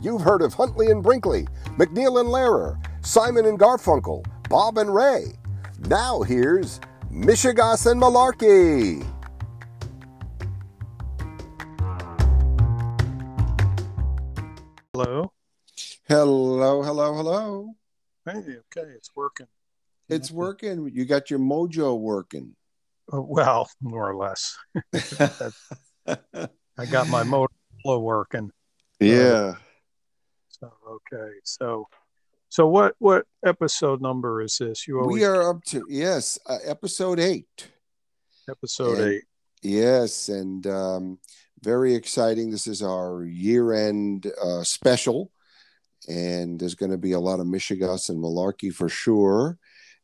You've heard of Huntley and Brinkley, MacNeil and Lehrer, Simon and Garfunkel, Bob and Ray. Now here's Mishegoss and Malarkey. Hello. Hello, hello, hello. Hey, okay, it's working. It's working. You got your mojo working. Uh, well, more or less. I got my mojo working. Yeah. So okay, so so what what episode number is this? You always we are up to yes, uh, episode eight. episode and- eight. Yes, and um, very exciting. This is our year-end uh, special, and there's going to be a lot of Mishegoss and Malarkey for sure.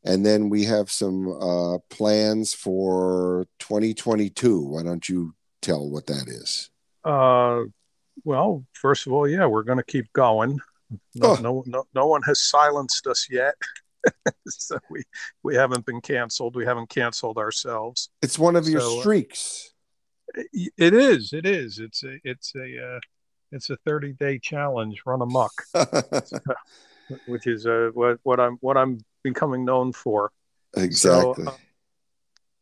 And then we have some uh, plans for 2022. Why don't you tell what that is? Uh, well, first of all, yeah, we're going to keep going. No, Oh. no, no, no one has silenced us yet. so we we haven't been canceled. We haven't canceled ourselves. It's one of your So, uh, streaks. It is. It is. It's a. It's a. Uh, it's a thirty day challenge. Run amok, which is uh, what what I'm what I'm becoming known for. exactly. So, uh,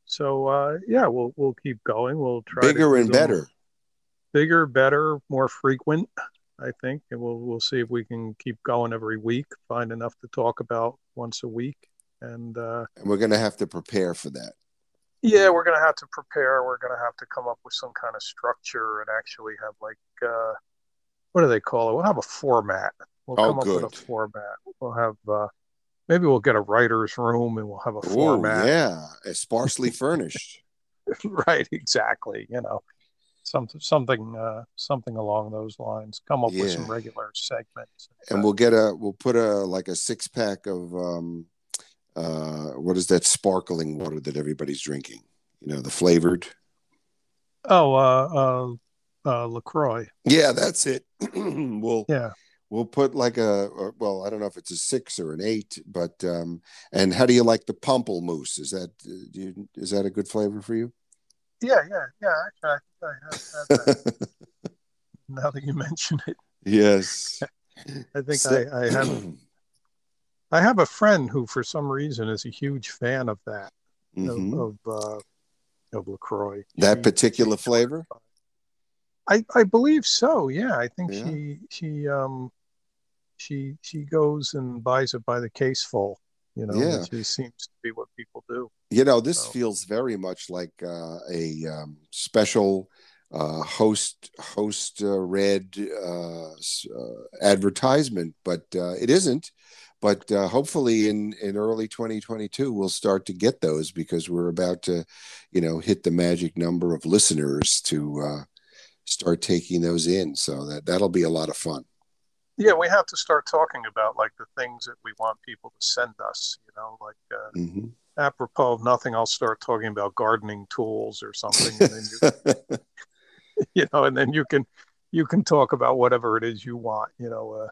so uh, yeah, we'll we'll keep going. We'll try Bigger and better. Bigger, better, more frequent. I think, and we'll we'll see if we can keep going every week. Find enough to talk about once a week, and uh, And we're going to have to prepare for that. yeah, we're gonna have to prepare. We're gonna have to come up with some kind of structure and actually have like uh, what do they call it? We'll have a format. We'll Oh, come up with a format. We'll have uh, maybe we'll get a writer's room and we'll have a Oh, format. yeah. Sparsely furnished. right, exactly. You know, something something uh, something along those lines. Come up with some regular segments. and we'll get a we'll put a like a six pack of um uh what is that sparkling water that everybody's drinking you know the flavored oh, uh, uh, uh, Lacroix. yeah that's it we'll Yeah. we'll put like a well i don't know if it's a six or an eight but um and how do you like the pumple pamplemousse is that uh, do you, is that a good flavor for you Yeah, yeah, yeah. Actually, I think I have had that. now that you mention it, yes I think So- I, I have. I have a friend who, for some reason, is a huge fan of that Mhm. of of, uh, of Lacroix. that She- particular flavor I I believe so. Yeah, I think Yeah. she she um she she goes and buys it by the case full. You know, Yeah. which is, seems to be what people do. You know, this So- feels very much like uh, a um, special uh, host host uh, read uh, uh, advertisement, but uh, it isn't. But uh, hopefully, in in early 2022, we'll start to get those because we're about to, you know, hit the magic number of listeners to uh, start taking those in. So that that'll be a lot of fun. Yeah, we have to start talking about like the things that we want people to send us. You know, like uh, hmm apropos of nothing, I'll start talking about gardening tools or something, and then you, you know, and then you can you can talk about whatever it is you want. You know, uh,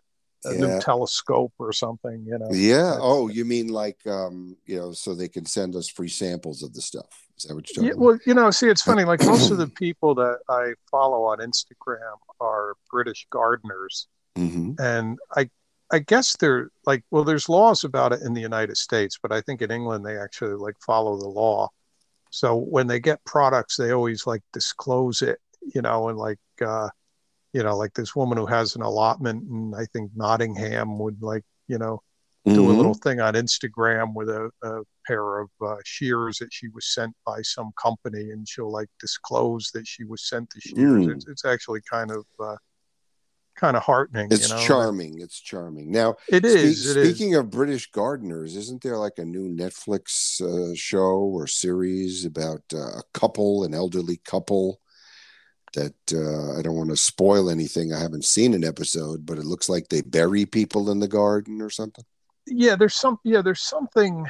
a Yeah. new telescope or something. You know. yeah. Oh, you mean like um, you know, so they can send us free samples of the stuff? Is that what you're Yeah, talking about? well, you know, see, it's funny. Like most of the people that I follow on Instagram are British gardeners, hmm and I, I guess they're like, well, there's laws about it in the United States, but I think in England they actually like follow the law. So when they get products, they always like disclose it, you know, and like, uh, you know, like this woman who has an allotment, and I think Nottingham would like, you know, do Mm-hmm. a little thing on Instagram with a, a pair of uh, shears that she was sent by some company, and she'll like disclose that she was sent the shears. Mm. It's, it's actually kind of uh, kind of heartening. It's you know? charming. It's charming. Now, It spe- is. It is. speaking of British gardeners, isn't there like a new Netflix uh, show or series about uh, a couple, an elderly couple? That uh, I don't want to spoil anything. I haven't seen an episode, but it looks like they bury people in the garden or something. Yeah, there's some. Yeah, there's something.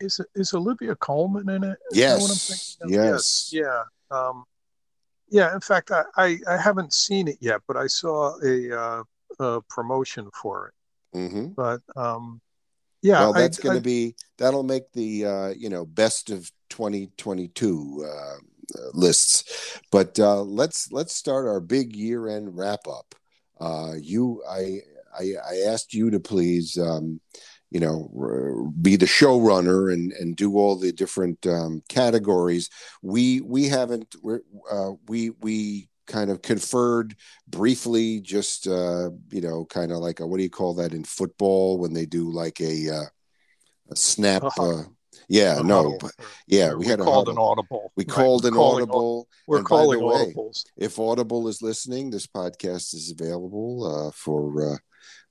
Is is Olivia Colman in it? Is that what I'm Yes, thinking of? yes. Yeah. Um, yeah. In fact, I, I I haven't seen it yet, but I saw a, uh, a promotion for it. hmm But um, yeah, well, that's going to be that'll make the uh, you know best of 2022 uh, uh, lists. But uh, let's let's start our big year end wrap up. uh, you, I, I, I asked you to please, um, you know, be the showrunner and and do all the different um, categories. We we haven't uh, we we kind of conferred briefly, just uh, you know, kind of like a, what do you call that in football when they do like a, uh, a snap. Uh, yeah, no, but yeah, we, we had called a, an audible. We called an audible. We're and calling way, audibles. If Audible is listening, this podcast is available uh, for. Uh,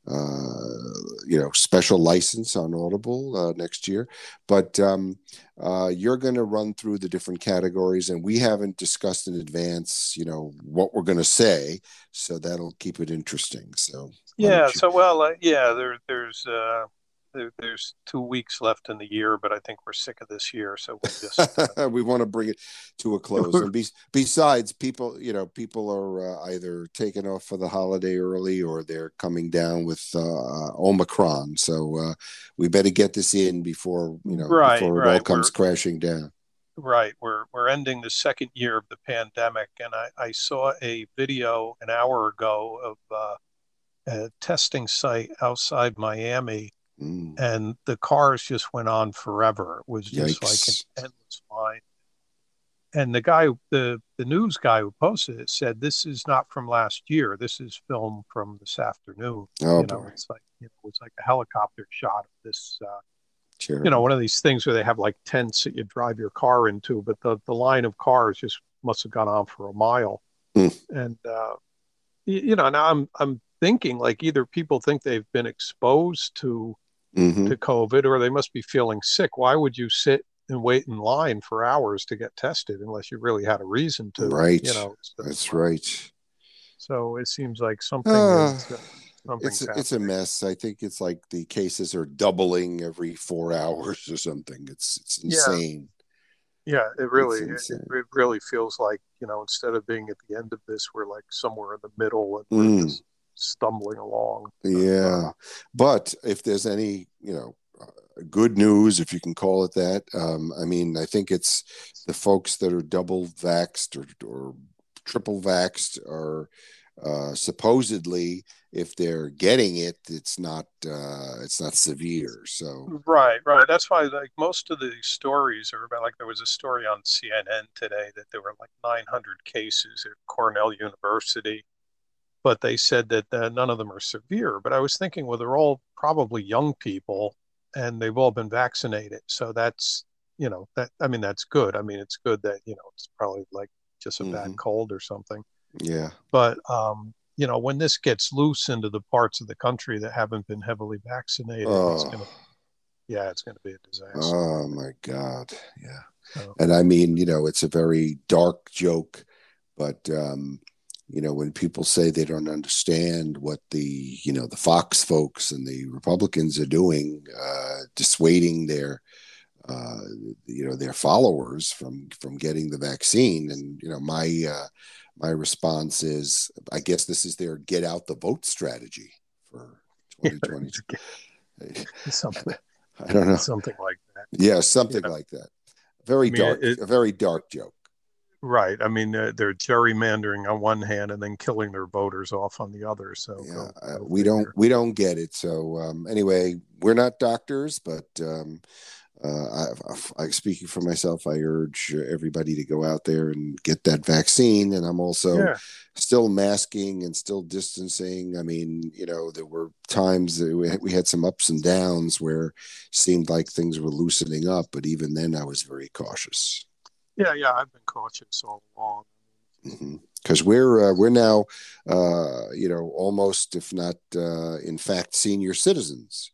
you know, special license on Audible uh, next year, but um, uh, you're going to run through the different categories, and we haven't discussed in advance, you know, what we're going to say, so that'll keep it interesting. So yeah, so well, uh, yeah, there, there's uh, there, there's two weeks left in the year, but I think we're sick of this year, so we just uh, we want to bring it to a close. and be, besides, people, you know, people are uh, either taking off for the holiday early or they're coming down with uh, Omicron. So uh, we better get this in before you know Right, before it right. all comes We're- crashing down. Right. We're we're ending the second year of the pandemic, and I, I saw a video an hour ago of uh, a testing site outside Miami, Mm. and the cars just went on forever. It was just Yikes. like an endless line. And the guy, the the news guy who posted it, said this is not from last year. This is film from this afternoon. Oh you know, boy, it's like you know, it's like a helicopter shot of this. Uh, sure. you know, one of these things where they have like tents that you drive your car into, but the, the line of cars just must have gone on for a mile. Hmm. And, uh, you, you know, now I'm, I'm thinking like either people think they've been exposed to, Mhm. to COVID or they must be feeling sick. Why would you sit and wait in line for hours to get tested unless you really had a reason to, Right. you know, so, That's right. so it seems like something Ah, is, uh, It's it's a mess. I think it's like the cases are doubling every four hours or something. It's it's insane. Yeah, it really it, it really feels like, you know, instead of being at the end of this, we're like somewhere in the middle and we're Mm. just stumbling along. Yeah, but if there's any, you know, uh, good news, if you can call it that, um, I mean, I think it's the folks that are double vaxxed or, or triple vaxxed are uh, supposedly, if they're getting it, it's not uh, it's not severe. So Right, right. That's why like most of the stories are about like there was a story on CNN today that there were like 900 cases at Cornell University, but they said that uh, none of them are severe. But I was thinking, well, they're all probably young people and they've all been vaccinated. So that's, you know, that I mean that's good. I mean it's good that, you know, it's probably like just a bad Mhm. cold or something. yeah, But um, you know, when this gets loose into the parts of the country that haven't been heavily vaccinated, it's oh, gonna yeah, it's gonna be a disaster. oh my God, yeah. And I mean, you know, it's a very dark joke, but um, you know, when people say they don't understand what the you know the Fox folks and the Republicans are doing, uh, dissuading their uh, you know their followers from from getting the vaccine, and you know, my uh, my response is, I guess this is their get out the vote strategy for 2022. something I don't know. something like that. Yeah, something Yeah. like that. Very I mean, dark, it- a very dark joke. Right. I mean, uh, they're gerrymandering on one hand and then killing their voters off on the other. So yeah, go- uh, go we don't we don't get it. So um, anyway, we're not doctors, but um, uh, I, I, speaking for myself, I urge everybody to go out there and get that vaccine. And I'm also Yeah. still masking and still distancing. I mean, you know, there were times that we had, we had some ups and downs where it seemed like things were loosening up, but even then, I was very cautious. Yeah, yeah. I've been cautious all along. because we're uh, we're now uh, you know almost if not uh, in fact senior citizens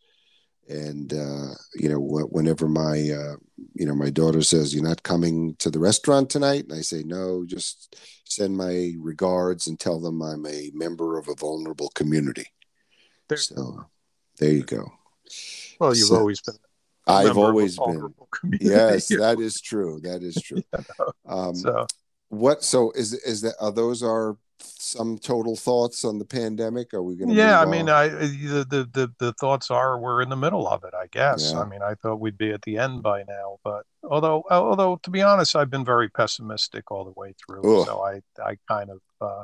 and uh, you know whenever my uh, you know my daughter says you're not coming to the restaurant tonight and i say no just send my regards and tell them i'm a member of a vulnerable community There- so there you go Well, you've So- always been. I've member of a always been yes that is that know, is true that is true um, so what so is is that are those are some total thoughts on the pandemic are we going to yeah, I mean, I the, the the the thoughts are we're in the middle of it. I guess. Yeah. I mean, I thought we'd be at the end by now, but although although to be honest, I've been very pessimistic all the way through. Ugh. So I I kind of uh,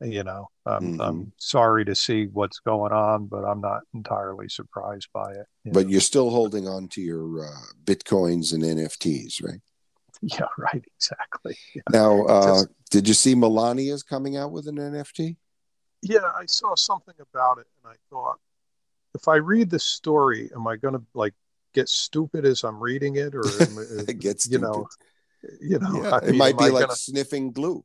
You know, I'm, Mhm. I'm sorry to see what's going on, but I'm not entirely surprised by it. you But know. you're still holding on to your uh, bitcoins and NFTs, right? yeah, right, exactly. Yeah. Now, uh, Just- did you see Melania's coming out with an NFT? yeah, I saw something about it, and I thought, if I read the story, am I going to like get stupid as I'm reading it, or am, It gets you know, you know, Yeah, I it might be like gonna- sniffing glue.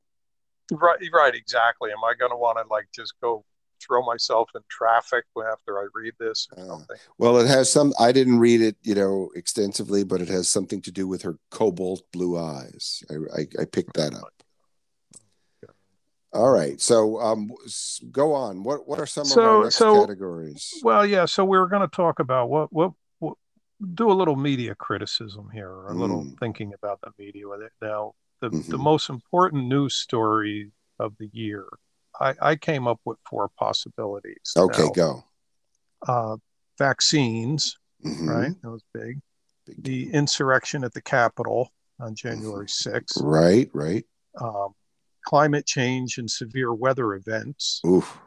Right, right, exactly. Am I going to want to like just go throw myself in traffic after I read this or Uh, something? Well, it has some. I didn't read it, you know, extensively, but it has something to do with her cobalt blue eyes. I, I, I picked that up. All right, so um, go on. What what are some of So- our next so- categories? Well, yeah. So we were going to talk about what, what what do a little media criticism here, or a little Mm. thinking about the media. Now, the the Mhm. most important news story of the year, I, I came up with four possibilities. Okay, Now, go. uh, vaccines, Mhm. right? That was big. Big The insurrection at the Capitol on January 6th. Right, right. Um, climate change and severe weather events. Oof.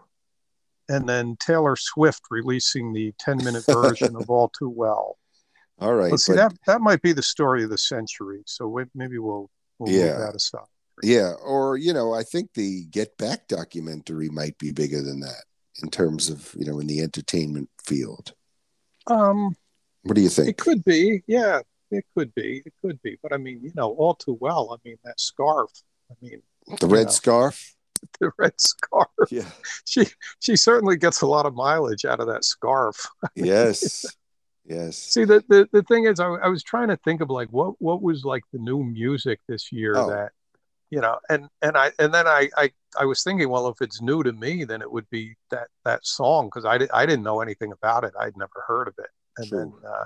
and then Taylor Swift releasing the 10 minute version of All Too Well. All right. Let's see, but- that, that might be the story of the century. So we, maybe we'll, we'll Yeah. move. Yeah, or you know, I think the Get Back documentary might be bigger than that in terms of you know in the entertainment field. Um, What do you think? it could be. Yeah, it could be. It could be. But I mean, you know, All Too Well, I mean, that scarf, I mean, The red Yeah. scarf. the red scarf, Yeah. she, she certainly gets a lot of mileage out of that scarf. Yes. Yes. See, the, the, the thing is, I, I was trying to think of like what what was like the new music this year Oh. that, you know, and and I and then I I, I was thinking, well, if it's new to me, then it would be that that song because I, I didn't know anything about it. I'd never heard of it, and Sure. then uh,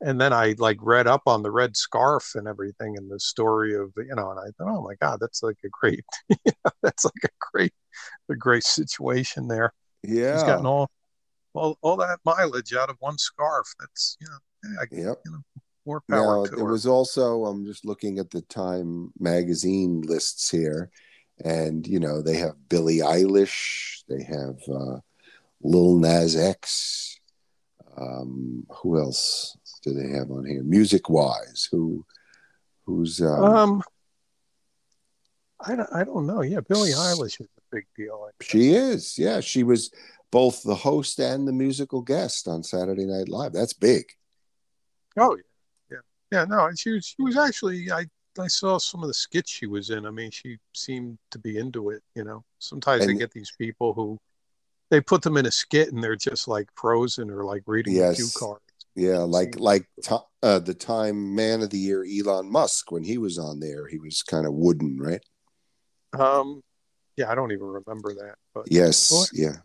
and then I like read up on the red scarf and everything and the story of you know, and I thought, oh my God, that's like a great, that's like a great a great situation there. He's Yeah. gotten all all all that mileage out of one scarf. That's you know, I Yep. more power Now to her. was also I'm just looking at the Time magazine lists here, and you know they have Billie Eilish, they have uh, Lil Nas X. Um, who else do they have on here? Music wise, who who's um, um, I don't, I don't know. Yeah, Billie Eilish is a big deal. She is. Yeah, she was both the host and the musical guest on Saturday Night Live. That's big. Oh yeah, yeah, yeah. No, and she was she was actually I I saw some of the skits she was in. I mean, she seemed to be into it. You know, sometimes they get these people who they put them in a skit and they're just like frozen or like reading Yes. cue card. Yeah, like like to, uh, the Time Man of the Year, Elon Musk, when he was on there, he was kind of wooden, right? Um, yeah, I don't even remember that, but Yes. Boy. Yeah.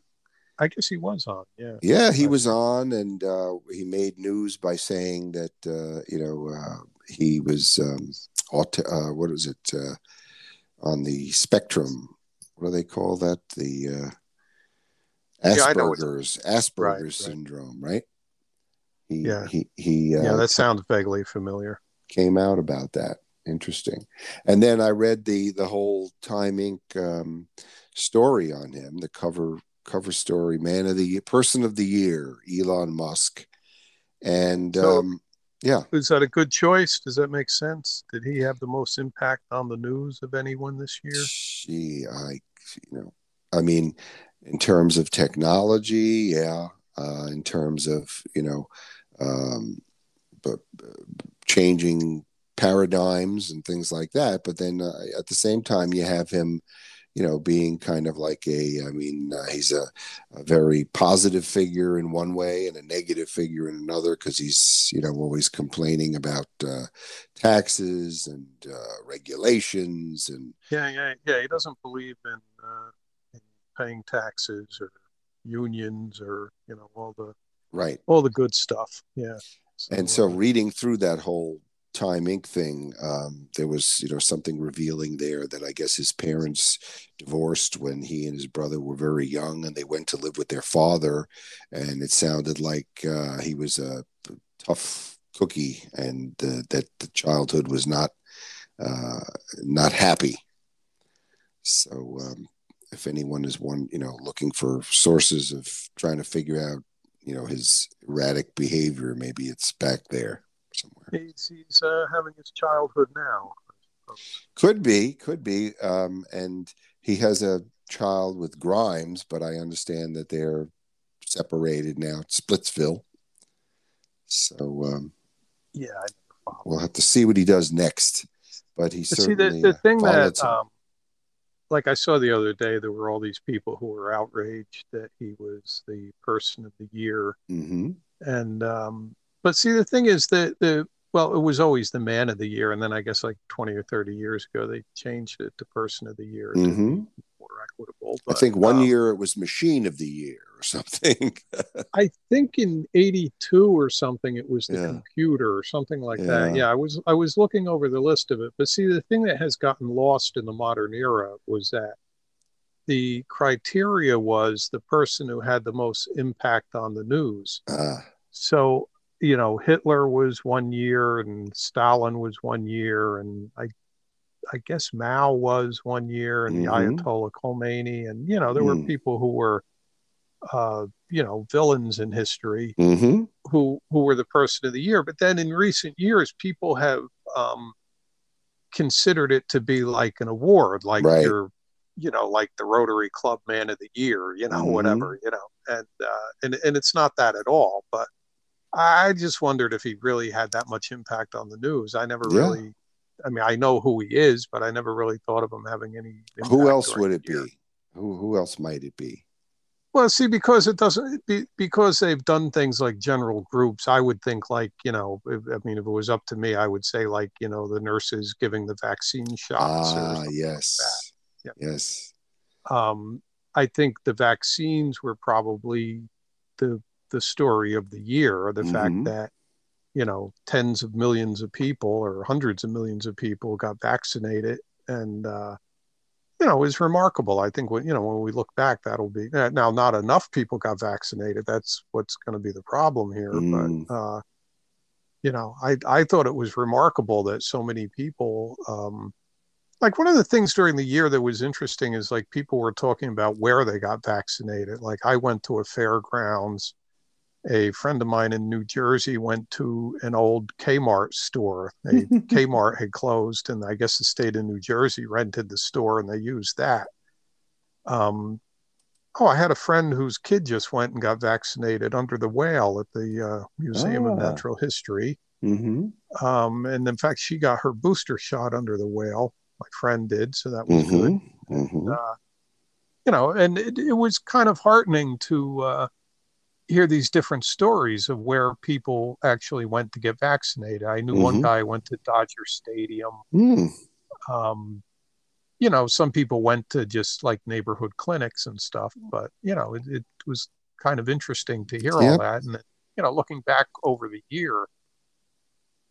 I guess he was on. Yeah. Yeah, he was on, and uh, he made news by saying that uh, you know uh, he was um, aut- uh, what is it uh, on the spectrum? What do they call that? The uh, Yeah, know what- Asperger's Asperger's right. syndrome, right? He, Yeah. he he uh, Yeah, that sounds vaguely familiar. came out about that. Interesting. And then I read the the whole Time Inc. Um, story on him, the cover cover story, man of the person of the year, Elon Musk, and So- um, yeah, Is that a good choice? Does that make sense? Did he have the most impact on the news of anyone this year? she, I, you know, I mean, in terms of technology, yeah, uh, in terms of you know, um, but changing paradigms and things like that. But then uh, at the same time, you have him, you know, being kind of like a, I mean, uh, he's a, a very positive figure in one way and a negative figure in another because he's, you know, always complaining about uh, taxes and uh, regulations and Yeah, yeah, yeah. He doesn't believe in, uh, in paying taxes or unions or you know all the right. all the good stuff. Yeah. and so uh, reading through that whole time inc thing um, there was you know something revealing there that i guess his parents divorced when he and his brother were very young and they went to live with their father and it sounded like uh, he was a tough cookie and uh, that the childhood was not uh, not happy so um, if anyone is one, you know, looking for sources of trying to figure out, you know, his erratic behavior, maybe it's back there. He's, he's uh, having his childhood now. Could be, could be. Um, and he has a child with Grimes, but I understand that they're separated now at Splitsville. So, um, yeah, we'll have to see what he does next. But he certainly see the, the thing that, um, like I saw the other day, there were all these people who were outraged that he was the person of the year, mm-hmm. and um, but see the thing is that the well, it was always the man of the year, and then I guess like twenty or thirty years ago they changed it to person of the year. Mm-hmm. More equitable. But, I think one um, year it was machine of the year or something. I think in '82 or something it was the yeah. computer or something like yeah. that. Yeah, I was I was looking over the list of it, but see the thing that has gotten lost in the modern era was that the criteria was the person who had the most impact on the news. Uh. So you know, Hitler was one year and Stalin was one year, and I, I guess Mao was one year, and mm-hmm. the Ayatollah Khomeini, and you know, there mm. were people who were, uh, you know, villains in history mm-hmm. who who were the person of the year. But then in recent years, people have um, considered it to be like an award, like right. you're you know, like the Rotary Club Man of the Year, you know, mm-hmm. whatever, you know, and uh, and and it's not that at all. But I just wondered if he really had that much impact on the news. I never yeah. really, I mean, I know who he is, but I never really thought of him having any. Who else would it be? Who who else might it be? Well, see, because it doesn't, be, because they've done things like general groups. I would think, like you know, if, I mean, if it was up to me, I would say, like you know, the nurses giving the vaccine shots. Ah, yes, like yeah. yes. Um, I think the vaccines were probably the the story of the year, or the mm-hmm. fact that you know tens of millions of people or hundreds of millions of people got vaccinated, and uh, you know is remarkable. I think when you know when we look back, that'll be now not enough people got vaccinated. That's what's going to be the problem here, mm. but. Uh, you know, I I thought it was remarkable that so many people um, like one of the things during the year that was interesting is like people were talking about where they got vaccinated. Like I went to a fairgrounds a friend of mine in New Jersey went to an old Kmart store. They, Kmart had closed, and I guess the state of New Jersey rented the store, and they used that. Um, oh, I had a friend whose kid just went and got vaccinated under the whale at the uh, Museum of ah. Natural History. Mm-hmm. Um, and in fact, she got her booster shot under the whale. My friend did, so that was mm-hmm. good. Mm-hmm. And, uh, you know, and it, it was kind of heartening to. Uh, hear these different stories of where people actually went to get vaccinated. I knew mm-hmm. one guy went to Dodger Stadium. Mm. Um, you know, some people went to just like neighborhood clinics and stuff, but you know, it, it was kind of interesting to hear yep. all that. And you know, looking back over the year,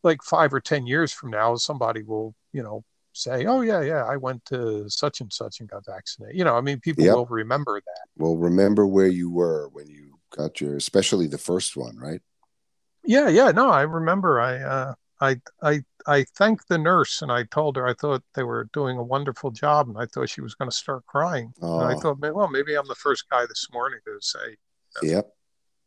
like five or ten years from now, somebody will, you know, say, "Oh yeah, yeah, I went to such and such and got vaccinated." You know, I mean, people yep. will remember that. Will remember where you were when you got your especially the first one right? Yeah yeah no i remember i uh i i i thanked the nurse and i told her i thought they were doing a wonderful job and i thought she was going to start crying. Oh. and i thought well maybe i'm the first guy this morning to say yep.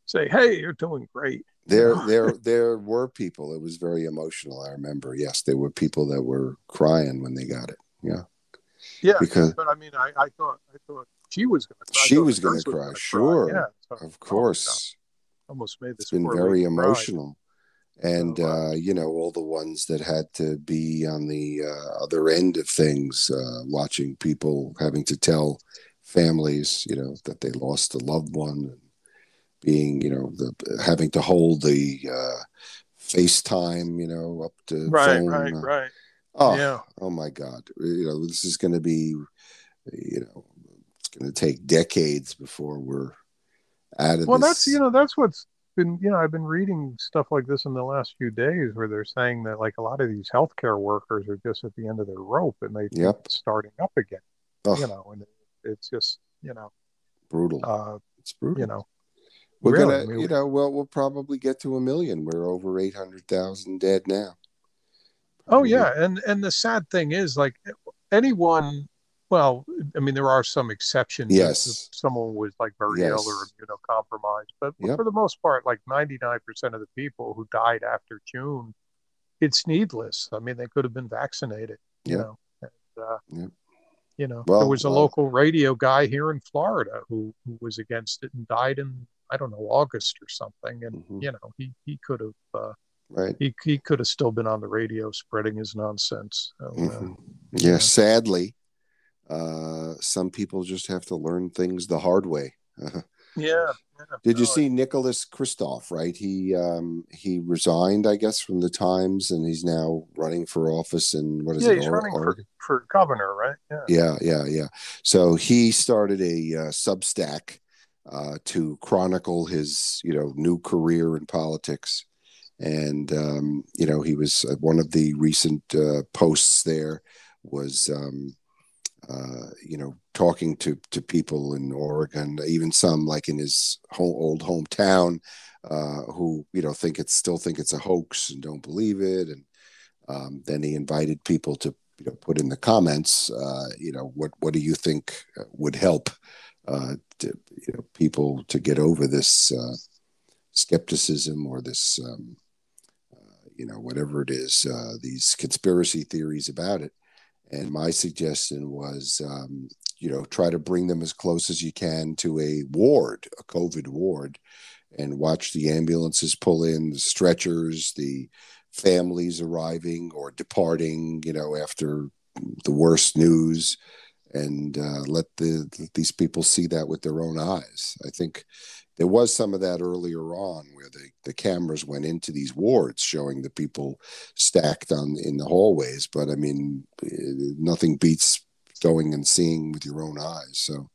say hey you're doing great. There there there were people it was very emotional i remember. Yes there were people that were crying when they got it. Yeah yeah because but i mean i i thought i thought she was going to cry. She was going to cry, sure. Yeah, so, of course. Oh, almost made this. It's been very emotional. Cry. And, so, uh, uh, you know, all the ones that had to be on the uh, other end of things, uh, watching people having to tell families, you know, that they lost a loved one and being, you know, the having to hold the uh, FaceTime, you know, up to right, phone. right, right. Oh, yeah. oh my God! You know, this is going to be, you know, it's going to take decades before we're out of well this. that's you know that's what's been you know i've been reading stuff like this in the last few days where they're saying that like a lot of these healthcare workers are just at the end of their rope and they yep. starting up again Ugh. you know and it's just you know brutal uh it's brutal you know we're really, gonna I mean, you know well we'll probably get to a million we're over 800000 dead now oh yeah and and the sad thing is like anyone well, I mean, there are some exceptions. Yes. Someone was like very Yes. ill or immunocompromised, but Yep. for the most part, like 99% of the people who died after June, it's needless. I mean, they could have been vaccinated. You Yep. know, and, uh, Yep. you know, Well, there was a uh, local radio guy here in Florida who who was against it and died in I don't know August or something, and Mhm. you know, he he could have. Uh, Right. he, he could have still been on the radio spreading his nonsense. So, uh, Mhm. Yeah. Sadly, uh, some people just have to learn things the hard way. yeah, yeah. Did you No, see Nicholas Kristof? Right, he um, he resigned, I guess, from the Times, and he's now running for office And what is Yeah, it? he's running for, for governor, right? Yeah. Yeah, yeah, yeah. So he started a uh, Substack uh, to chronicle his, you know, new career in politics, and um, you know, he was uh, one of the recent uh, posts there was. Um, uh, you know, talking to to people in Oregon, even some like in his home, old hometown, uh, who you know think it's still think it's a hoax and don't believe it, and um, then he invited people to you know put in the comments, uh, you know, what what do you think uh, would help to, you know people to get over this skepticism or this um, you know whatever it is uh, these conspiracy theories about it. And my suggestion was um, you know try to bring them as close as you can to a ward a covid ward and watch the ambulances pull in the stretchers the families arriving or departing you know after the worst news and uh, let the let these people see that with their own eyes. I think there was some of that earlier on where the, the cameras went into these wards showing the people stacked on in the hallways but i mean eh, nothing beats going and seeing with your own eyes. So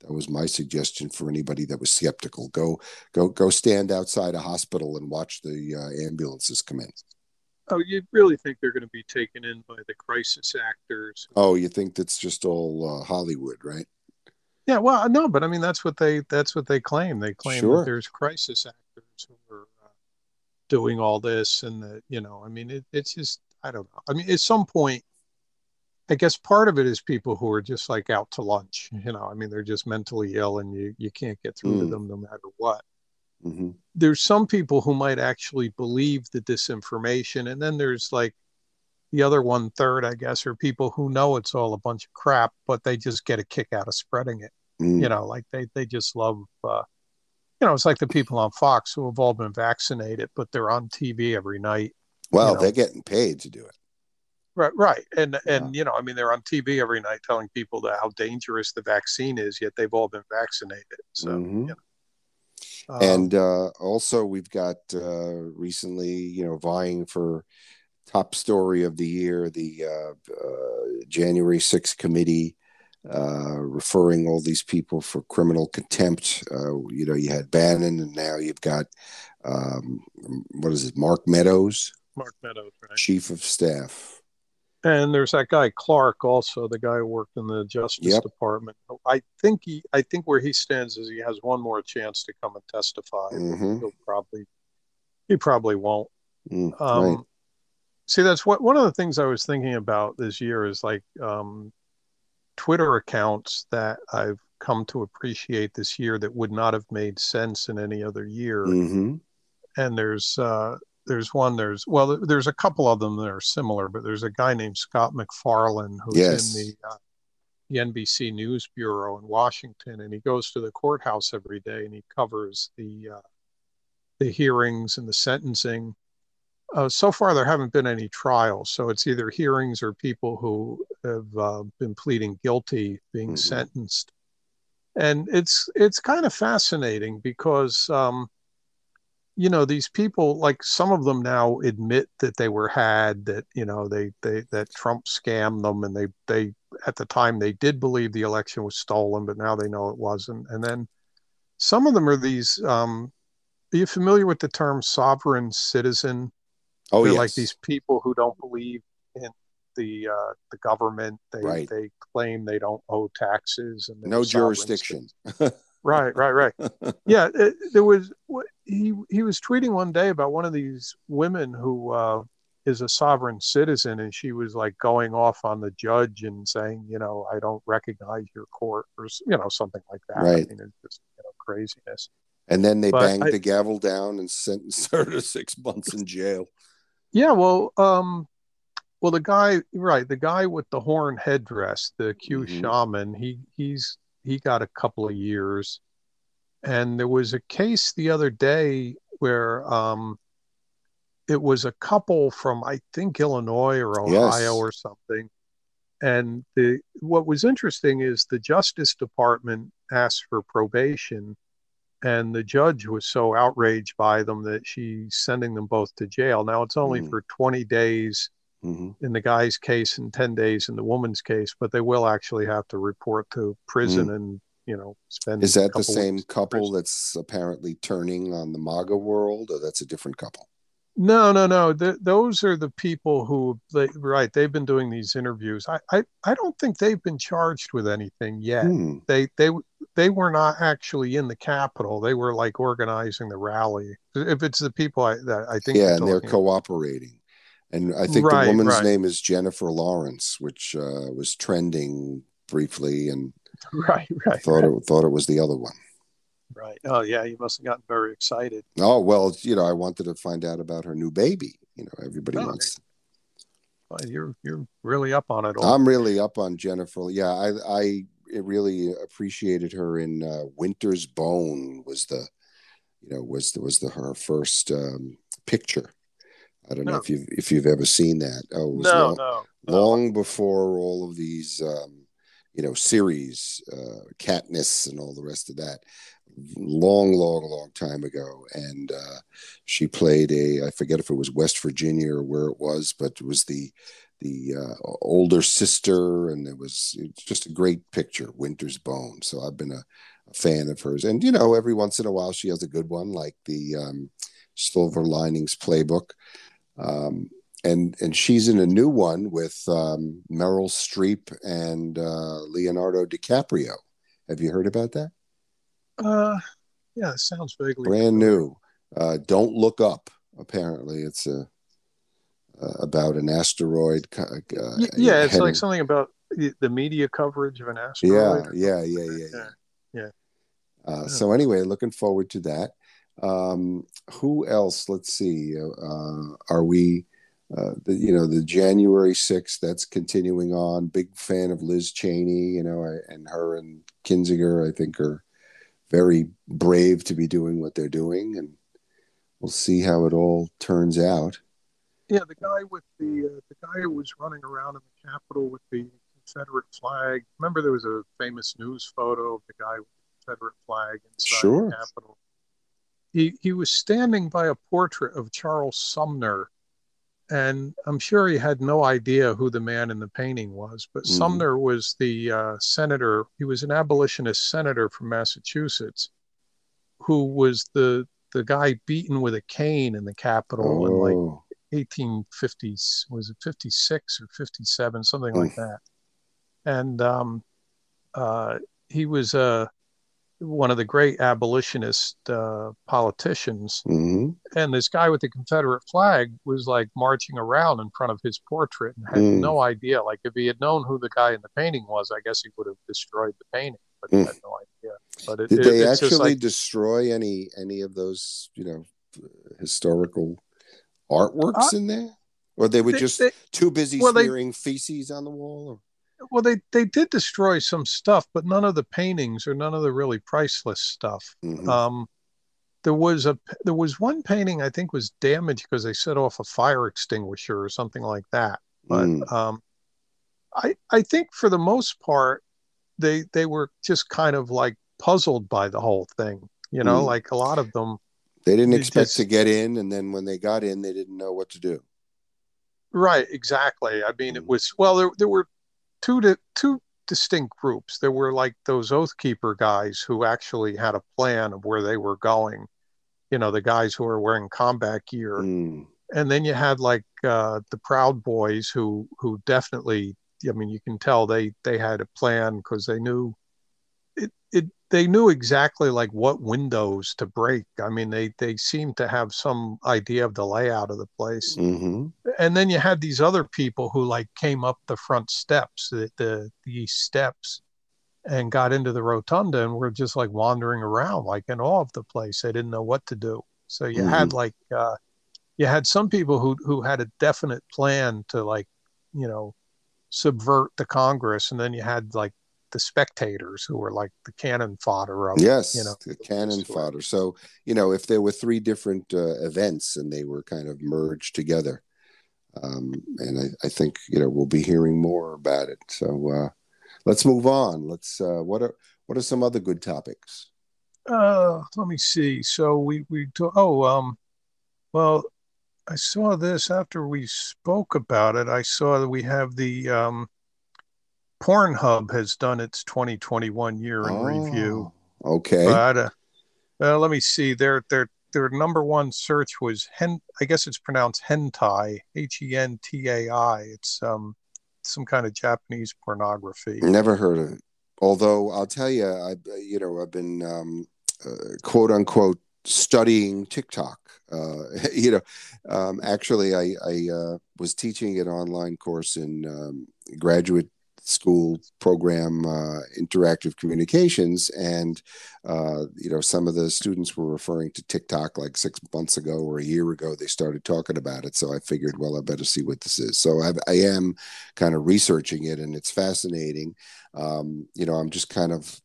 that was my suggestion for anybody that was skeptical. Go go go stand outside a hospital and watch the uh, ambulances come in. Oh, you really think they're going to be taken in by the crisis actors? oh you think that's just all uh, hollywood right Yeah, well, no, but I mean that's what they that's what they claim. They claim Sure. that there's crisis actors who are uh, doing all this, and that you know, I mean, it, it's just I don't know. I mean, at some point, I guess part of it is people who are just like out to lunch. You know, I mean, they're just mentally ill, and you you can't get through to Mm. them no matter what. hmm there's some people who might actually believe the disinformation, and then there's like the other one third, I guess, are people who know it's all a bunch of crap, but they just get a kick out of spreading it. Mm. You know, like they they just love. Uh, you know, it's like the people on Fox who have all been vaccinated, but they're on TV every night. well you know. they're getting paid to do it Right, right, and and you know, I mean, they're on TV every night telling people that how dangerous the vaccine is, yet they've all been vaccinated. So, Mhm. you know, um, and uh, also we've got uh, recently, you know, vying for top story of the year, the uh, uh, January 6th committee uh, referring all these people for criminal contempt. Uh, you know, you had Bannon, and now you've got um, what is it, Mark Meadows, Mark Meadows, right? chief of staff. And there's that guy Clark, also the guy who worked in the Justice Yep. Department. I think he, I think where he stands is he has one more chance to come and testify. Mhm. He'll probably, he probably won't. Mm, Um, right. See, that's what one of the things I was thinking about this year is like um, Twitter accounts that I've come to appreciate this year that would not have made sense in any other year. hmm And there's uh, there's one there's well there's a couple of them that are similar, but there's a guy named Scott MacFarlane who's Yes. in the uh, the NBC News Bureau in Washington, and he goes to the courthouse every day and he covers the uh, the hearings and the sentencing. Uh, so far, there haven't been any trials, so it's either hearings or people who have uh, been pleading guilty being Mhm. sentenced, and it's it's kind of fascinating because um, you know these people like some of them now admit that they were had that you know they they that Trump scammed them and they they at the time they did believe the election was stolen but now they know it wasn't. And then some of them are these um are you familiar with the term sovereign citizen Oh, they're yes. like these people who don't believe in the uh the government they Right. they claim they don't owe taxes and no jurisdiction. Right, right, right. yeah, it, there was he he was tweeting one day about one of these women who uh, is a sovereign citizen and she was like going off on the judge and saying you know i don't recognize your court or you know something like that right i mean it's just you know craziness and then they But banged I- the gavel down and sentenced her to six months in jail yeah well um well the guy right the guy with the horn headdress the q Mhm. shaman he he's he got a couple of years and there was a case the other day where um it was a couple from I think Illinois or Yes. Ohio or something. And the what was interesting is the Justice Department asked for probation, and the judge was so outraged by them that she's sending them both to jail. Now it's only Mm. for 20 days hmm in the guy's case and 10 days in the woman's case, but they will actually have to report to prison and you know spend. Is that the same couple that's apparently turning on the maga world or that's a different couple No, no, no. Th those are the people who, they, right? They've been doing these interviews. I, I, I don't think they've been charged with anything yet. Hmm. They, they, they were not actually in the Capitol. They were like organizing the rally. If it's the people I, that I think, yeah and they're about. cooperating and i think Right, the woman's right. name is jennifer lawrence which uh, was trending briefly and right, I right, thought right, it thought it was the other one right. Oh, yeah. You must have gotten very excited. Oh well, you know, I wanted to find out about her new baby. You know, everybody Oh, wants. Well, you're, you're really up on it all. I'm really up on Jennifer. Yeah, I I really appreciated her in uh, Winter's Bone. Was the, you know, was the, was the her first um, picture. I don't know if you've if you've ever seen that. Oh, it no, long, no, no. long before all of these, um, you know, series, uh, Katniss and all the rest of that. Long, long, long time ago, and uh, she played a. I forget if it was West Virginia or where it was, but it was the the uh, older sister, and it was it's just a great picture, Winter's Bone. So I've been a, a fan of hers, and you know, every once in a while she has a good one, like the um, Silver Linings Playbook. Um, and and she's in a new one with um, Meryl Streep and uh, Leonardo DiCaprio. Have you heard about that? Uh, yeah, it sounds vaguely Brand familiar. new. Uh, Don't look up. Apparently, it's a uh, about an asteroid. Uh, yeah, it's heading- like something about the media coverage of an asteroid. yeah, yeah, yeah, yeah. Yeah. Uh, Yeah. So anyway, looking forward to that. Um, who else? Let's see. Uh, are we? Uh, the, you know, the January 6th, that's continuing on. Big fan of Liz Cheney, you know, I, and her and Kinzinger, I think, are very brave to be doing what they're doing. And we'll see how it all turns out. Yeah, the guy with the uh, the guy who was running around in the Capitol with the Confederate flag. Remember, there was a famous news photo of the guy with the Confederate flag inside Sure. the Capitol. He he was standing by a portrait of Charles Sumner, and I'm sure he had no idea who the man in the painting was. But Mhm. Sumner was the uh, senator. He was an abolitionist senator from Massachusetts, who was the the guy beaten with a cane in the Capitol in like Oh, 1850s was it 56 or 57 something like that and um, uh, he was uh, one of the great abolitionist uh, politicians mhm. and this guy with the confederate flag was like marching around in front of his portrait and had Mm. no idea like if he had known who the guy in the painting was i guess he would have destroyed the painting but he Mm. had no idea but it, Did it- they actually like destroy any any of those, you know, historical artworks in there, or they were they- just they- too busy well, they- smearing feces on the wall? Or? Well, they they did destroy some stuff, but none of the paintings or none of the really priceless stuff. Mhm. Um, there was a there was one painting I think was damaged because they set off a fire extinguisher or something like that. But Mm. um, I I think for the most part they they were just kind of like puzzled by the whole thing. You know, Mm. like a lot of them. They didn't expect just- to get in, and then when they got in, they didn't know what to do. Right, exactly. I mean, it Mhm. was well. There there were two di- two distinct groups. There were like those Oath Keeper guys who actually had a plan of where they were going. You know, the guys who were wearing combat gear, Mm. and then you had like uh, the Proud Boys who who definitely. I mean, you can tell they they had a plan because they knew they knew exactly like what windows to break. I mean, they they seemed to have some idea of the layout of the place. Mm-hmm. And then you had these other people who like came up the front steps, the the, the steps, and got into the rotunda and were just like wandering around, like in awe of the place. They didn't know what to do. So you Mhm. had like uh, you had some people who who had a definite plan to like you know subvert the Congress, and then you had like the spectators who were like the cannon fodder of Yes, you know the cannon story. fodder. So you know, if there were three different uh, events and they were kind of merged together, um, and I, I think you know we'll be hearing more about it. So uh, let's move on. Let's. Uh, what are what are some other good topics? Uh, let me see. So we we do, oh um, well, I saw this after we spoke about it. I saw that we have the um, Pornhub has done its 2021 year in review. Oh, Okay. But uh, uh, let me see. Their their their number one search was hen. I guess it's pronounced hentai. H e n t a i. It's um some kind of Japanese pornography. Never heard of it. Although I'll tell you, I you know I've been um, uh, quote unquote studying TikTok. Uh, you know, um, actually, I, I uh, was teaching an online course in um, graduate school program uh, interactive communications. And uh, you know some of the students were referring to tiktok like six months ago or a year ago. They started talking about it. So i figured well i better see what this is. So I've, i am kind of researching it and it's fascinating. Um, you know i'm just kind of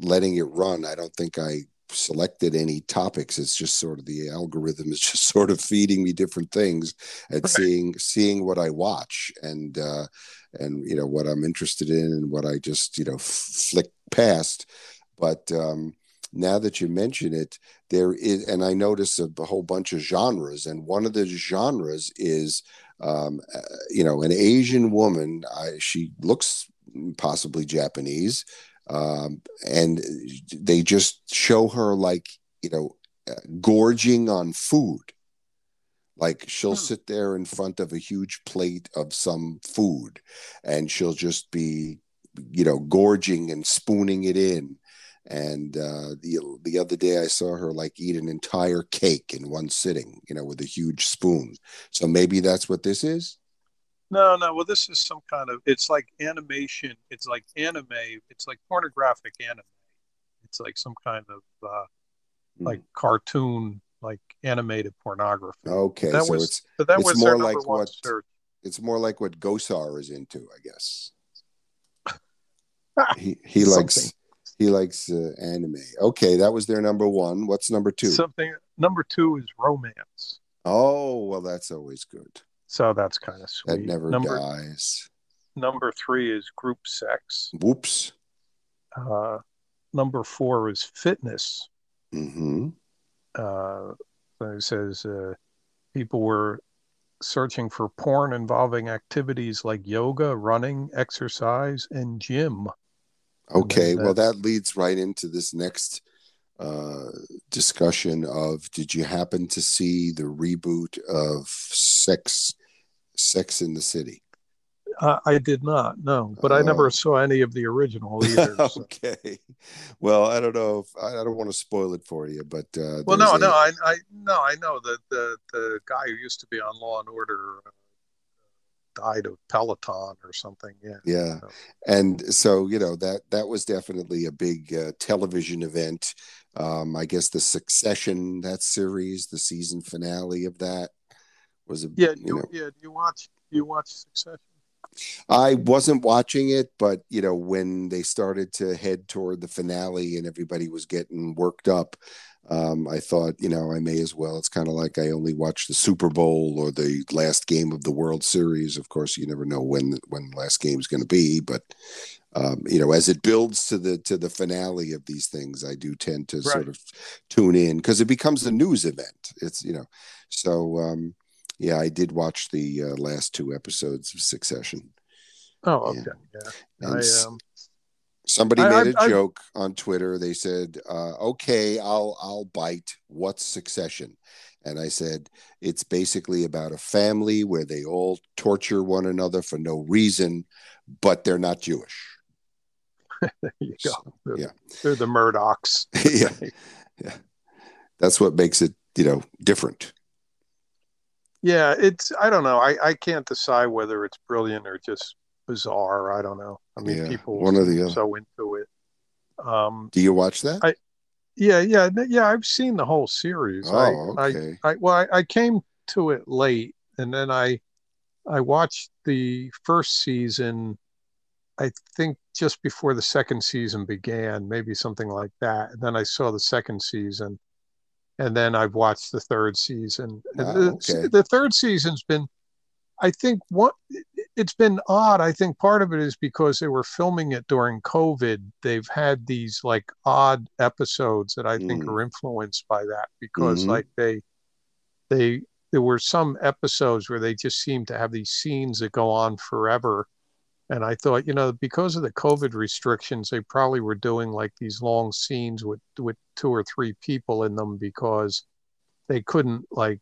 letting it run. I don't think i selected any topics. It's just sort of the algorithm is just sort of feeding me different things and Right. seeing seeing what i watch and uh and you know what i'm interested in and what i just you know flick past. But um now that you mention it there is and i notice a, a whole bunch of genres and one of the genres is um uh, you know an asian woman. I, she looks possibly japanese um and they just show her like you know uh, gorging on food like she'll Hmm. sit there in front of a huge plate of some food and she'll just be you know gorging and spooning it in and uh, the the other day I saw her like eat an entire cake in one sitting, you know, with a huge spoon. So maybe that's what this is. No, no. Well, this is some kind of. It's like animation. It's like anime. It's like pornographic anime. It's like some kind of uh, Hmm. like cartoon, like animated pornography. Okay, That so was- it's But that It's was more like what- search. it's more like what Gosar is into, I guess. he he likes he likes uh, anime. Okay, that was their number one. What's number two? Something. Number two is romance. oh, well, that's always good. So that's kind of sweet. That never number dies. number three is group sex. Whoops. Uh, number four is fitness. hmm Uh, it says uh, people were searching for porn involving activities like yoga, running, exercise, and gym. Okay, then well, that leads right into this next uh, discussion of did you happen to see the reboot of Sex Sex in the City? Uh, I did not, no, but I Oh. never saw any of the original either. so- okay. Well, I don't know if I, I don't want to spoil it for you, but uh, Well, no, a- no, I, I, no, I know that the the guy who used to be on Law and Order uh, died of Peloton or something. Yeah, Yeah. So- and so you know that that was definitely a big uh, television event um i guess the succession that series the season finale of that was a yeah, you you, know yeah. You watch, you watch Succession. i wasn't watching it but you know when they started to head toward the finale and everybody was getting worked up um, I thought, you know, I may as well. It's kind of like I only watch the Super Bowl or the last game of the World Series. Of course, you never know when when the last game is going to be, but um, you know, as it builds to the to the finale of these things, I do tend to sort of tune in because it becomes a news event. It's you know, so um, yeah, I did watch the uh, last two episodes of Succession. Oh, okay, yeah. I um, somebody I- made a I- joke on Twitter. They said, uh, "Okay, I'll I'll bite. What's Succession?" And I said, "It's basically about a family where they all torture one another for no reason, but they're not Jewish." there you go. They're, yeah. they're the Murdochs. yeah, yeah. That's what makes it, you know, different. Yeah, it's I don't know. I I can't decide whether it's brilliant or just bizarre. I don't know. I mean, Yeah, people one or the other. so into it. Um, Do you watch that? I- yeah, yeah, yeah. I've seen the whole series. oh, I, okay. I, I well, I, I came to it late, and then I, I watched the first season. I think just before the second season began, maybe something like that. And then I saw the second season, and then I've watched the third season. Ah, the, okay. the third season's been, I think, what it's been odd. I think part of it is because they were filming it during COVID. They've had these like odd episodes that I think Mm. are influenced by that because Mhm. like they, they, there were some episodes where they just seemed to have these scenes that go on forever. And I thought, you know, because of the COVID restrictions, they probably were doing like these long scenes with with two or three people in them because they couldn't like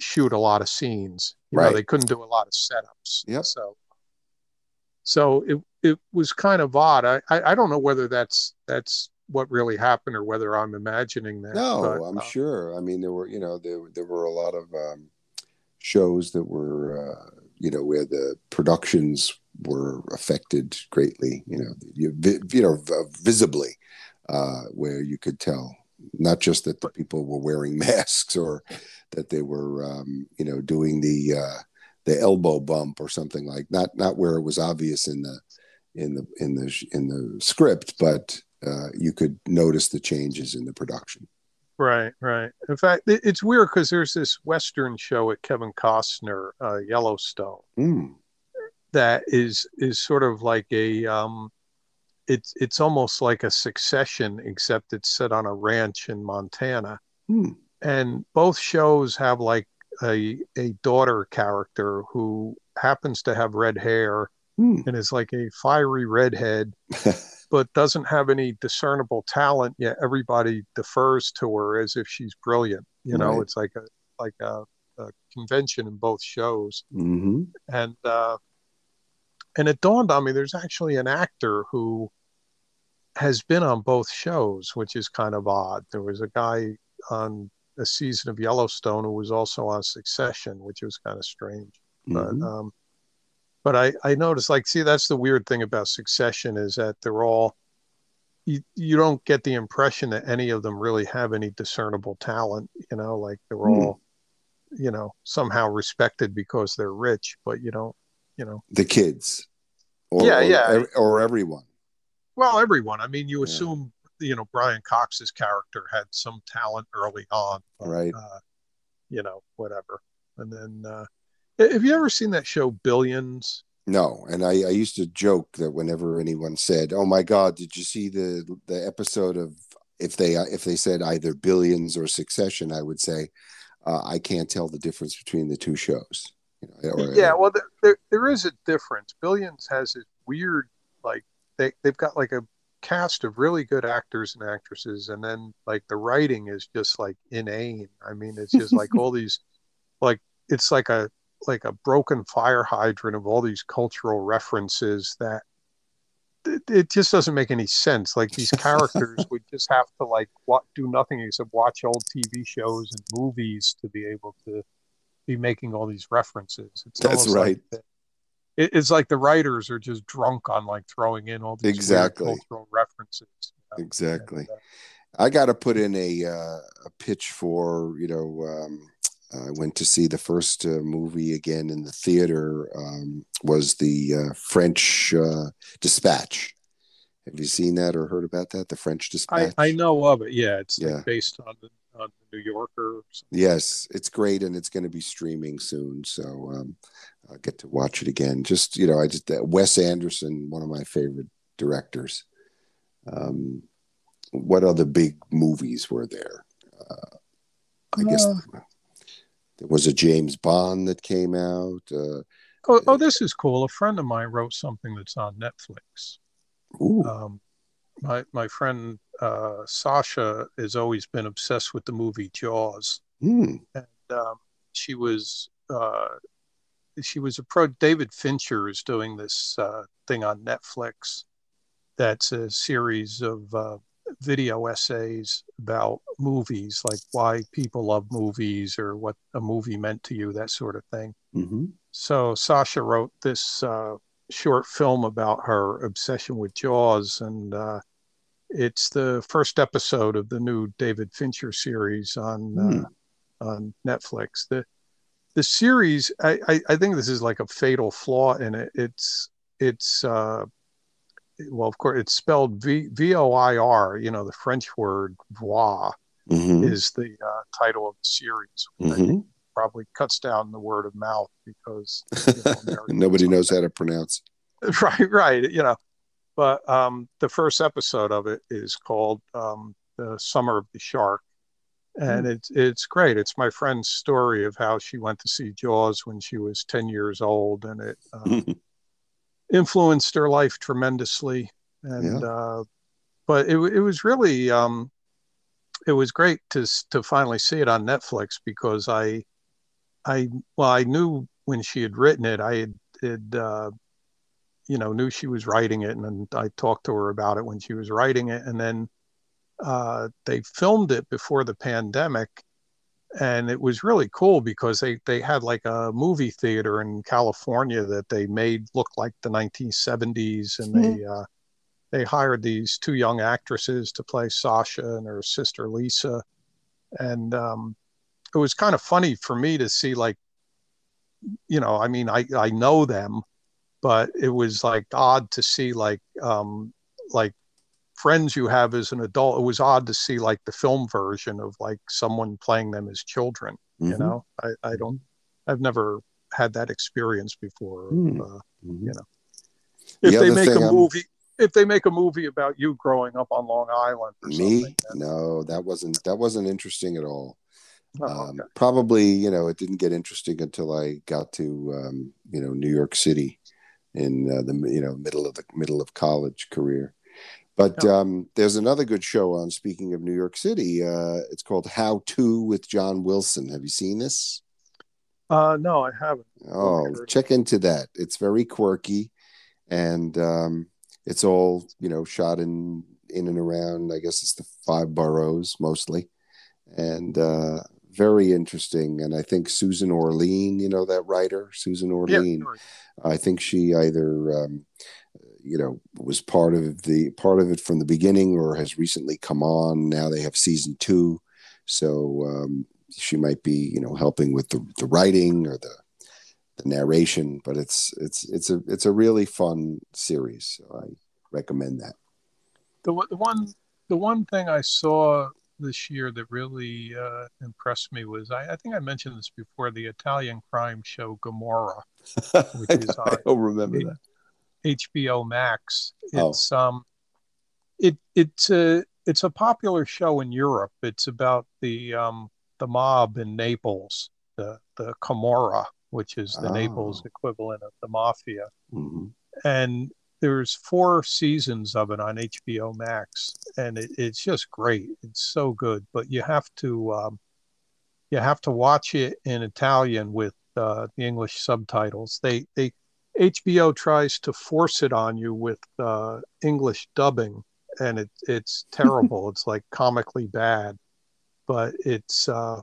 shoot a lot of scenes. You know, Right. they couldn't do a lot of setups. Yeah. So so it it was kind of odd. I, I I don't know whether that's that's what really happened or whether I'm imagining that. No, but, I'm uh, sure. I mean, there were, you know, there there were a lot of um, shows that were, uh, you know, where the productions were affected greatly. You know, you, you know, visibly, uh, where you could tell not just that the people were wearing masks or that they were, um, you know, doing the uh, the elbow bump or something like not not where it was obvious in the in the in the in the script, but uh, you could notice the changes in the production. Right, right. In fact, it's weird because there's this Western show with Kevin Costner, uh, Yellowstone, Mm. That is is sort of like a um, it's it's almost like a Succession, except it's set on a ranch in Montana, Hmm. and both shows have like a a daughter character who happens to have red hair Hmm. and is like a fiery redhead, but doesn't have any discernible talent. Yet everybody defers to her as if she's brilliant. You know, Right. it's like a like a, a convention in both shows, hmm and uh, and it dawned on me there's actually an actor who has been on both shows, which is kind of odd. There was a guy on a season of Yellowstone who was also on Succession, which was kind of strange but Mhm. um but i i noticed like see that's the weird thing about succession is that they're all you, you don't get the impression that any of them really have any discernible talent you know like they're Hmm. all you know somehow respected because they're rich but you don't you know the kids, or, Yeah, or, yeah. ev- or everyone. well everyone i mean you Yeah. assume you know brian cox's character had some talent early on but, Right. uh, you know whatever and then uh have you ever seen that show billions No, and I, I used to joke that whenever anyone said, "Oh my God, did you see the the episode of?" If they if they said either Billions or Succession, I would say uh, I can't tell the difference between the two shows. You know, yeah uh, well there, there, there is a difference. Billions has this weird like they, they've got like a cast of really good actors and actresses and then like the writing is just like inane. I mean it's just like all these like it's like a like a broken fire hydrant of all these cultural references that it, it just doesn't make any sense. Like these characters would just have to like what do nothing except watch old tv shows and movies to be able to be making all these references it's That's almost like right. the- it, it's like the writers are just drunk on like throwing in all these Exactly. cultural references you know? exactly. And, uh, I got to put in a uh, a pitch for you know. Um, I went to see the first uh, movie again in the theater. Um, was the uh, French uh, Dispatch? Have you seen that or heard about that? The French I, Dispatch. I know of it. Yeah, it's Yeah. like based on the on the New Yorker. Or something. Yes, it's great, and it's going to be streaming soon. So um, I'll get to watch it again. Just you know, I just uh, Wes Anderson, one of my favorite directors. Um, what other big movies were there? Uh, I guess Uh, there was a James Bond that came out. Uh, Oh, oh, this is cool. A friend of mine wrote something that's on Netflix. ooh, Um, my my friend uh, Sasha has always been obsessed with the movie Jaws, hmm, and um, she was uh, she was a pro. David Fincher is doing this uh, thing on Netflix that's a series of uh, video essays about movies, like why people love movies or what a movie meant to you, that sort of thing. Mm-hmm. So Sasha wrote this uh, short film about her obsession with Jaws, and uh, it's the first episode of the new David Fincher series on mm. on Netflix. the The series, I, I, I think this is like a fatal flaw in it. It's it's uh, well, of course, it's spelled V V O I R. You know, the French word "voir" mm-hmm. is the uh, title of the series. Mm-hmm. Probably cuts down the word of mouth because you know, nobody knows how to pronounce. Right, right. You know, but um, the first episode of it is called um, "The Summer of the Shark," and mm. it's it's great. It's my friend's story of how she went to see Jaws when she was ten years old, and it. Uh, influenced her life tremendously. And, yeah. uh, but it, it was really, um, it was great to, to finally see it on Netflix because I, I, well, I knew when she had written it, I had, had uh, you know, knew she was writing it. And then I talked to her about it when she was writing it. And then uh, they filmed it before the pandemic and it was really cool because they they had like a movie theater in California that they made look like the 1970s, and mm-hmm. they uh, they hired these two young actresses to play Sasha and her sister Lisa, and um, it was kind of funny for me to see like, you know, I mean, I I know them, but it was like odd to see like um, like friends you have as an adult it was odd to see like the film version of like someone playing them as children mm-hmm. you know? I, I don't i've never had that experience before mm-hmm. uh, you know. If the they make a movie if they make a movie about you growing up on long island me? no that wasn't that wasn't interesting at all. Oh, um, probably you know it didn't get interesting until i got to um, you know new york city in uh, the you know middle of the middle of college career but um, there's another good show on. Speaking of New York City, uh, it's called How to with John Wilson. Have you seen this? Uh, no, I haven't. Oh, check into that. It's very quirky, and um, it's all you know shot in in and around. I guess it's the five boroughs mostly, and uh, very interesting. And I think Susan Orlean, you know that writer, Susan Orlean, yeah. I think she either um, you know was part of the part of it from the beginning or has recently come on now they have season two so um, she might be you know helping with the, the writing or the the narration but it's it's it's a it's a really fun series so i recommend that the, the one the one thing i saw this year that really uh, impressed me was I, I, think I mentioned this before the Italian crime show Gomorrah, which is I, I don't remember that. HBO Max. Oh. It's oh. um, it it's a it's a popular show in Europe. It's about the um the mob in Naples, the the Camorra, which is the oh. Naples equivalent of the mafia, mm-hmm. and there's four seasons of it on HBO Max, and it, it's just great. It's so good, but you have to um, you have to watch it in Italian with uh, the English subtitles. They they HBO tries to force it on you with uh, English dubbing, and it, it's terrible. it's like comically bad, but it's uh,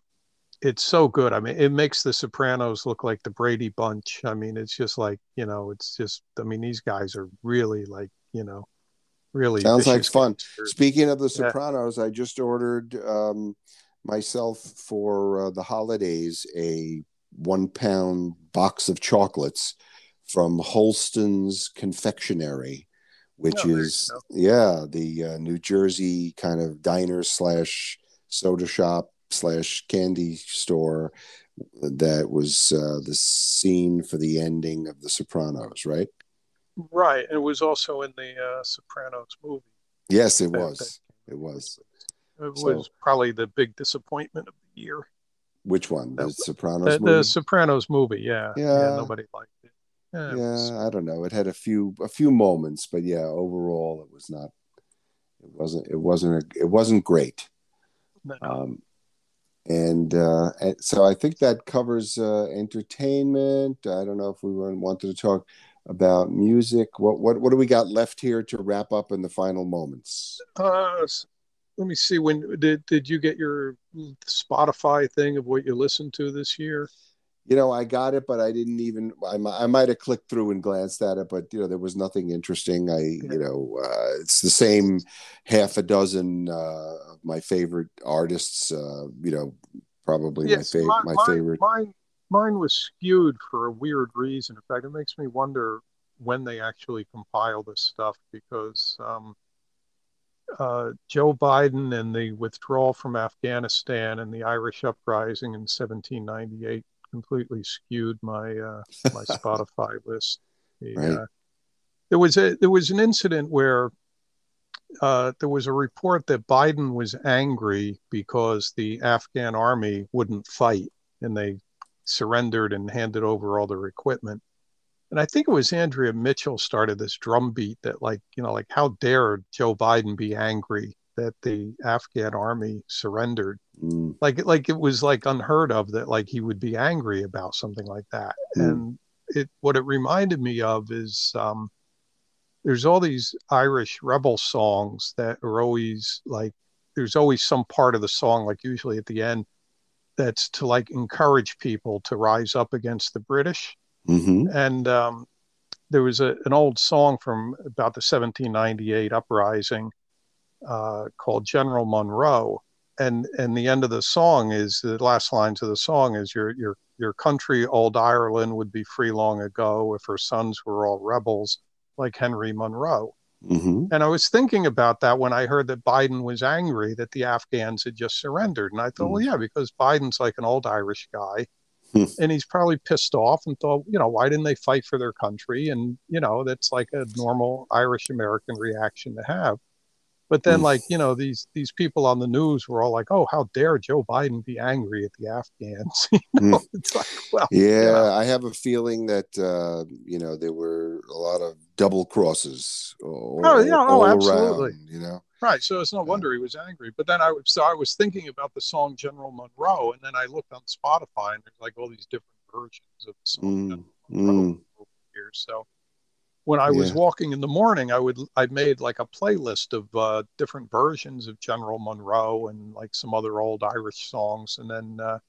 it's so good. I mean, it makes The Sopranos look like the Brady Bunch. I mean, it's just like you know, it's just. I mean, these guys are really like you know, really sounds like fun. Gangsters. Speaking of The Sopranos, yeah. I just ordered um, myself for uh, the holidays a one pound box of chocolates from Holsten's Confectionery, which oh, is yeah the uh, New Jersey kind of diner slash soda shop slash candy store that was uh, the scene for the ending of The Sopranos, right? Right. It was also in the uh, Sopranos movie. Yes, it was. It was. It was probably the big disappointment of the year. Which one? The Sopranos the, movie? The Sopranos movie, yeah. Yeah. yeah nobody liked it. Yeah, yeah was... I don't know. It had a few a few moments, but yeah, overall it was not. It wasn't. It wasn't. A, it wasn't great. No. Um, and, uh, so I think that covers uh, entertainment. I don't know if we wanted to talk about music. What what what do we got left here to wrap up in the final moments? Uh, let me see. When did did you get your Spotify thing of what you listened to this year? You know, I got it, but I didn't even. I, I might have clicked through and glanced at it, but you know, there was nothing interesting. I, you know, uh, it's the same half a dozen uh, of my favorite artists. Uh, you know, probably yes, my, fa- my mine, favorite. Mine, mine was skewed for a weird reason. In fact, it makes me wonder when they actually compile this stuff because um, uh, Joe Biden and the withdrawal from Afghanistan and the Irish uprising in 1798 completely skewed my uh, my Spotify list. The, right. uh, there was a there was an incident where uh, there was a report that Biden was angry because the Afghan army wouldn't fight and they surrendered and handed over all their equipment. And I think it was Andrea Mitchell started this drumbeat that like, you know, like how dare Joe Biden be angry that the Afghan army surrendered? Mm. Like like it was like unheard of that like he would be angry about something like that. Mm. And it what it reminded me of is um there's all these Irish rebel songs that are always like there's always some part of the song, like usually at the end, that's to like encourage people to rise up against the British. Mm-hmm. And um, there was a, an old song from about the 1798 uprising uh, called General Monroe. And and the end of the song is the last lines of the song is your your your country, old Ireland, would be free long ago if her sons were all rebels like Henry Monroe. Mm-hmm. And I was thinking about that when I heard that Biden was angry that the Afghans had just surrendered. And I thought, mm-hmm. well, yeah, because Biden's like an old Irish guy. Hmm. and he's probably pissed off and thought, you know, why didn't they fight for their country? And, you know, that's like a normal Irish American reaction to have. But then, like you know, these these people on the news were all like, "Oh, how dare Joe Biden be angry at the Afghans?" you know, mm. it's like, well, yeah, I have a feeling that uh, you know there were a lot of double crosses. All, oh yeah, oh absolutely. Around, you know, right. So it's no wonder he was angry. But then I was so I was thinking about the song General Monroe, and then I looked on Spotify, and there's like all these different versions of the song. Mm. Mm. Here, so when I was yeah. walking in the morning, I would I made like a playlist of uh, different versions of General Monroe and like some other old Irish songs. And then uh,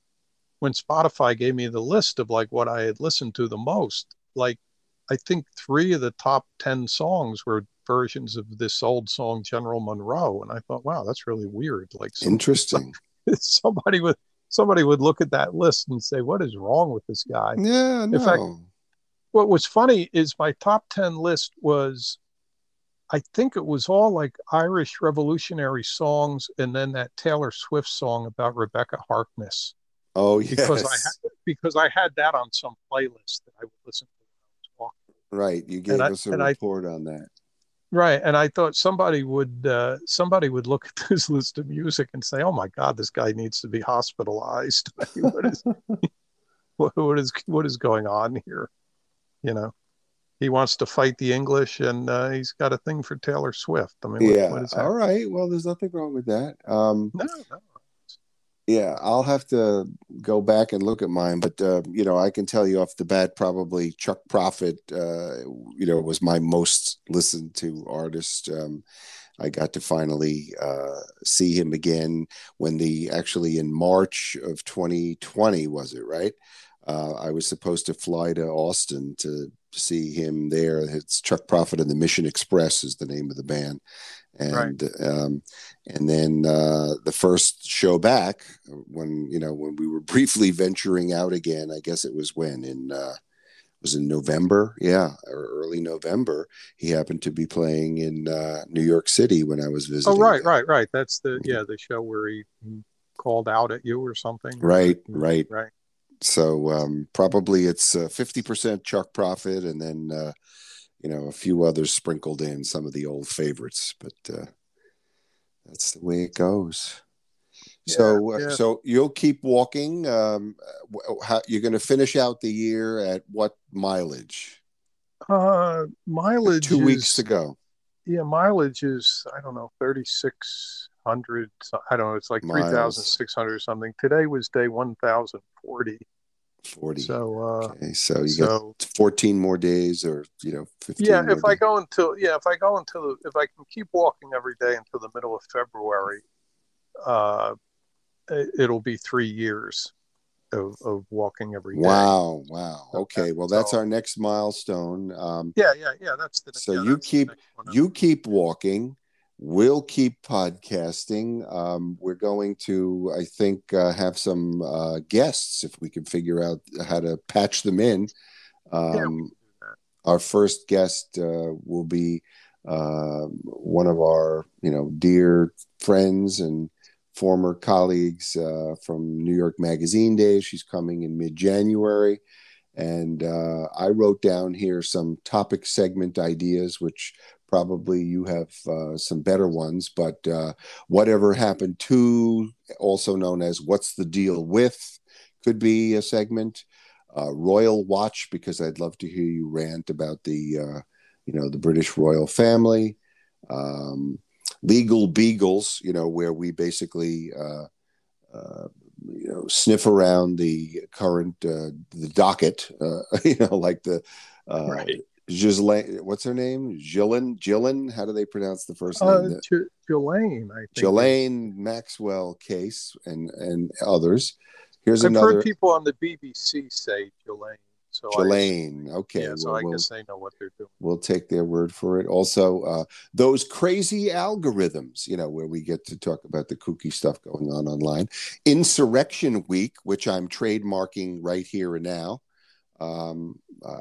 when Spotify gave me the list of like what I had listened to the most, like I think three of the top ten songs were versions of this old song General Monroe, and I thought, wow, that's really weird. Like interesting. Somebody would somebody would look at that list and say, what is wrong with this guy? Yeah, no. In fact, what was funny is my top 10 list was I think it was all like Irish revolutionary songs and then that Taylor Swift song about Rebekah Harkness. Oh yes. Because I had, because I had that on some playlist that I would listen to when I was walking. Right. You gave and us I, a report I, on that. Right. And I thought somebody would uh, somebody would look at this list of music and say, Oh my God, this guy needs to be hospitalized. what is what, what is what is going on here? You know he wants to fight the English, and uh, he's got a thing for Taylor Swift. I mean, yeah, what, all right. Well, there's nothing wrong with that. Um, no, no. Yeah, I'll have to go back and look at mine, but uh, you know, I can tell you off the bat, probably Chuck Prophet, uh, you know, was my most listened to artist. Um, I got to finally uh, see him again when the actually in March of 2020 was it right? Uh, I was supposed to fly to Austin to see him there. It's Chuck Prophet and the Mission Express is the name of the band, and right. um, and then uh, the first show back when you know when we were briefly venturing out again. I guess it was when in uh, was in November, yeah, or early November. He happened to be playing in uh, New York City when I was visiting. Oh, right, right, right. That's the yeah the show where he, he called out at you or something. Right, right, right so um, probably it's uh, 50% Chuck Prophet, and then, uh, you know, a few others sprinkled in, some of the old favorites, but uh, that's the way it goes. Yeah, so, uh, yeah. so you'll keep walking. Um, how, you're going to finish out the year at what mileage? Uh, mileage. Two is, weeks to go. Yeah, mileage is I don't know thirty six hundred. I don't know. It's like three thousand six hundred or something. Today was day one thousand forty. 40. So uh, okay, so you so got 14 more days, or you know, 15. yeah, if I go until yeah, if I go until if I can keep walking every day until the middle of February, uh, it- it'll be three years of, of walking every day. Wow, wow. Okay, well, that's our next milestone. Um, Yeah, yeah, yeah. That's the So yeah, you keep- next one up. you keep walking. We'll keep podcasting. Um, we're going to, I think, uh, have some uh, guests if we can figure out how to patch them in. Um, Yeah, we can do that. our first guest uh, will be uh, one of our, you know, dear friends and former colleagues uh, from New York Magazine days. She's coming in mid-January, and uh, I wrote down here some topic segment ideas, which probably you have uh, some better ones. But uh, whatever happened to, also known as "What's the deal with," could be a segment uh, royal watch because I'd love to hear you rant about the uh, you know the British royal family. Um, legal beagles, you know, where we basically uh, uh, you know sniff around the current uh, the docket, uh, you know, like the uh, Right. Ghislaine, what's her name? Gillen, Gillen. How do they pronounce the first Uh, name? J- Jelaine, I think. Ghislaine Maxwell case and and others. Here's I've another heard people on the BBC say Jelaine. So I, Okay, yeah, so well, I we'll- guess they know what they're doing. we'll take their word for it. Also, uh, those crazy algorithms, you know, where we get to talk about the kooky stuff going on online. Insurrection Week, which I'm trademarking right here and now. Um,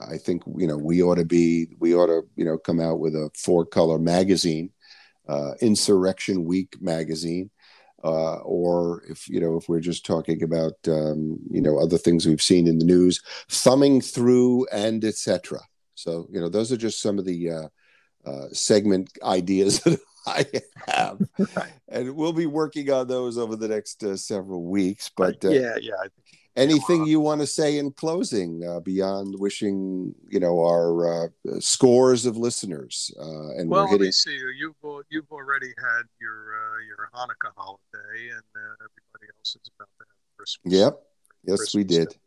I think you know we ought to be we ought to you know come out with a four color magazine, uh, Insurrection Week magazine. Uh, or if you know if we're just talking about um, you know other things we've seen in the news, thumbing through and etc. So, you know, those are just some of the uh, uh, segment ideas that I have. And we'll be working on those over the next uh, several weeks. But uh, yeah, yeah. Anything you want to say in closing uh, beyond wishing, you know, our uh, scores of listeners uh, and Well, we're let hitting. me see. You've you've already had your uh, your Hanukkah holiday, and uh, everybody else is about to have Christmas. Yep. Yes, we did.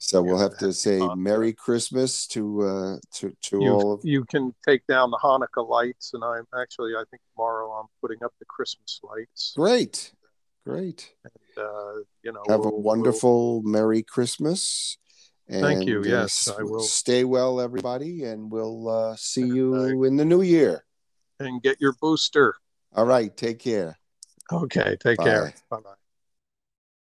So we'll Yeah, have to say Hanukkah. Merry Christmas to uh, to to You all of. you can take down the Hanukkah lights, and I'm actually I think tomorrow I'm putting up the Christmas lights. Great, great. And, uh, you know, Have a we'll- we'll- wonderful Merry Christmas. And, Thank you. And, Yes, s- I will. Stay well, everybody, and we'll uh, see And, you in the new year. and get your booster. All right. Take care. Okay, take Bye. care. Bye bye.